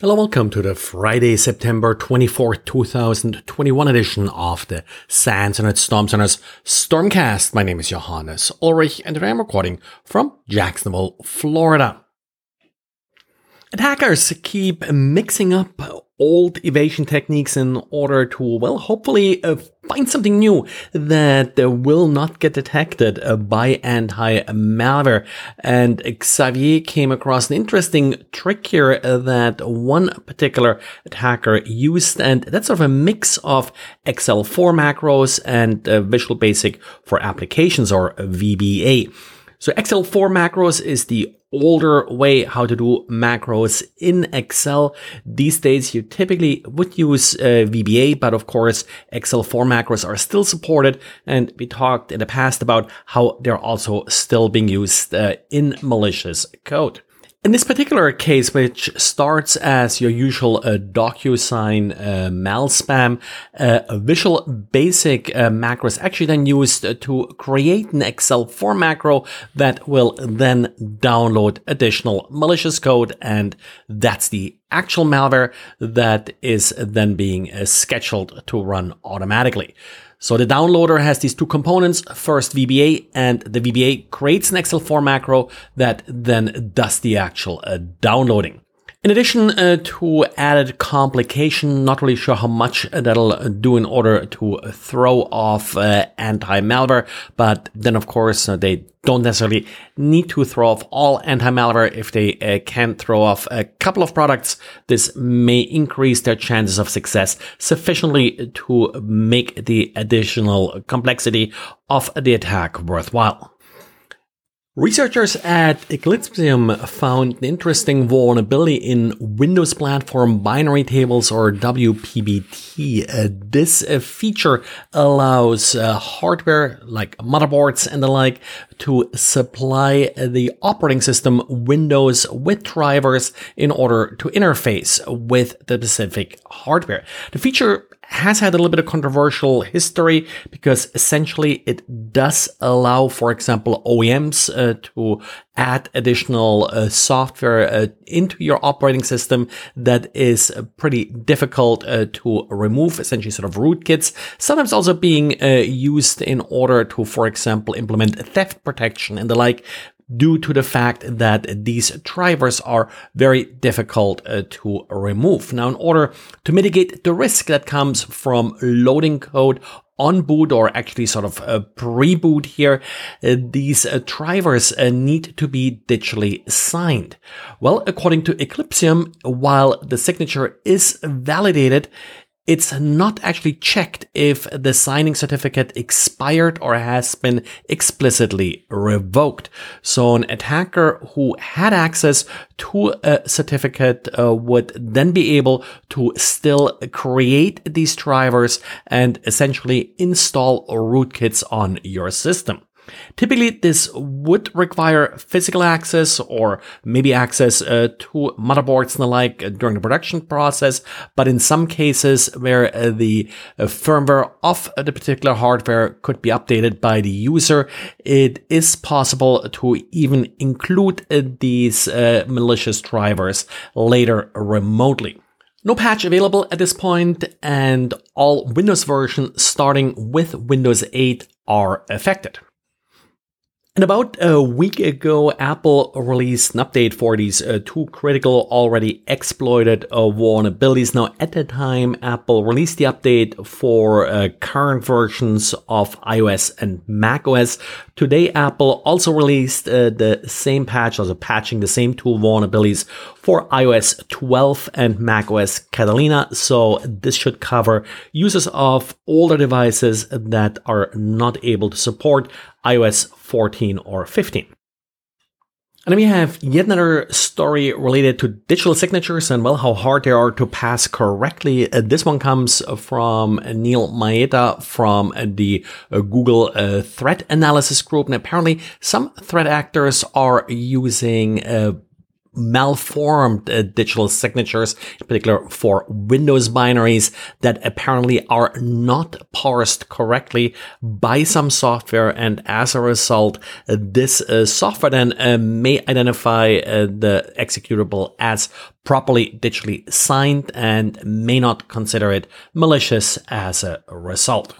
Hello, welcome to the Friday, September 24th, 2021 edition of the SANS Internet Storm Center's Stormcast. My name is Johannes Ulrich and today I'm recording from Jacksonville, Florida. Attackers keep mixing up old evasion techniques in order to, well, hopefully uh, find something new that uh, will not get detected uh, by anti-malware. And Xavier came across an interesting trick here uh, that one particular attacker used, and that's sort of a mix of Excel 4 macros and Visual Basic for Applications or VBA. So XL4 macros is the older way how to do macros in Excel. These days you typically would use uh, VBA, but of course XL4 macros are still supported. And we talked in the past about how they're also still being used uh, in malicious code. In this particular case, which starts as your usual uh, DocuSign uh, mail spam, uh, Visual Basic uh, macro is actually then used to create an XL4 macro that will then download additional malicious code. And that's the actual malware that is then being uh, scheduled to run automatically. So the downloader has these two components, first VBA, and the VBA creates an excel4 macro that then does the actual uh, downloading. In addition uh, to added complication, not really sure how much that'll do in order to throw off uh, anti-malware, but then of course uh, they don't necessarily need to throw off all anti-malware. If they uh, can throw off a couple of products, this may increase their chances of success sufficiently to make the additional complexity of the attack worthwhile. Researchers at Eclypsium found an interesting vulnerability in Windows Platform Binary Tables or WPBT. Uh, this uh, feature allows uh, hardware like motherboards and the like to supply the operating system Windows with drivers in order to interface with the specific hardware. The feature has had a little bit of controversial history because essentially it does allow, for example, OEMs uh, to add additional uh, software uh, into your operating system that is pretty difficult uh, to remove, essentially sort of rootkits. Sometimes also being uh, used in order to, for example, implement theft protection and the like due to the fact that these drivers are very difficult uh, to remove. Now, in order to mitigate the risk that comes from loading code on boot or actually sort of a pre-boot here, uh, these uh, drivers uh, need to be digitally signed. Well, according to Eclypsium, while the signature is validated, it's not actually checked if the signing certificate expired or has been explicitly revoked. So an attacker who had access to a certificate uh, would then be able to still create these drivers and essentially install rootkits on your system. Typically, this would require physical access or maybe access uh, to motherboards and the like during the production process. But in some cases where uh, the uh, firmware of the particular hardware could be updated by the user, it is possible to even include uh, these uh, malicious drivers later remotely. No patch available at this point, and all Windows versions starting with Windows 8 are affected. And about a week ago, Apple released an update for these uh, two critical, already exploited uh, vulnerabilities. Now, at the time, Apple released the update for uh, current versions of iOS and macOS. Today, Apple also released uh, the same patch, also patching the same two vulnerabilities for iOS 12 and macOS Catalina. So this should cover users of older devices that are not able to support iOS 14 or 15. And then we have yet another story related to digital signatures and well, how hard they are to parse correctly. Uh, this one comes from Neel Mehta from the uh, Google uh, threat analysis group. And apparently some threat actors are using uh, malformed uh, digital signatures, in particular for Windows binaries that apparently are not parsed correctly by some software. And as a result, this uh, software then uh, may identify uh, the executable as properly digitally signed and may not consider it malicious as a result.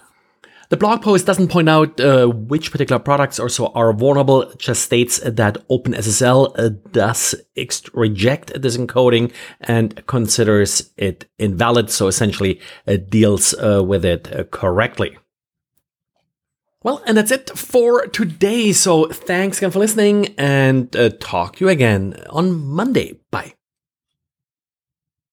The blog post doesn't point out uh, which particular products or so are vulnerable, just states that OpenSSL uh, does ex- reject this encoding and considers it invalid, so essentially uh, deals uh, with it correctly. Well, and that's it for today. So thanks again for listening and talk to you again on Monday. Bye.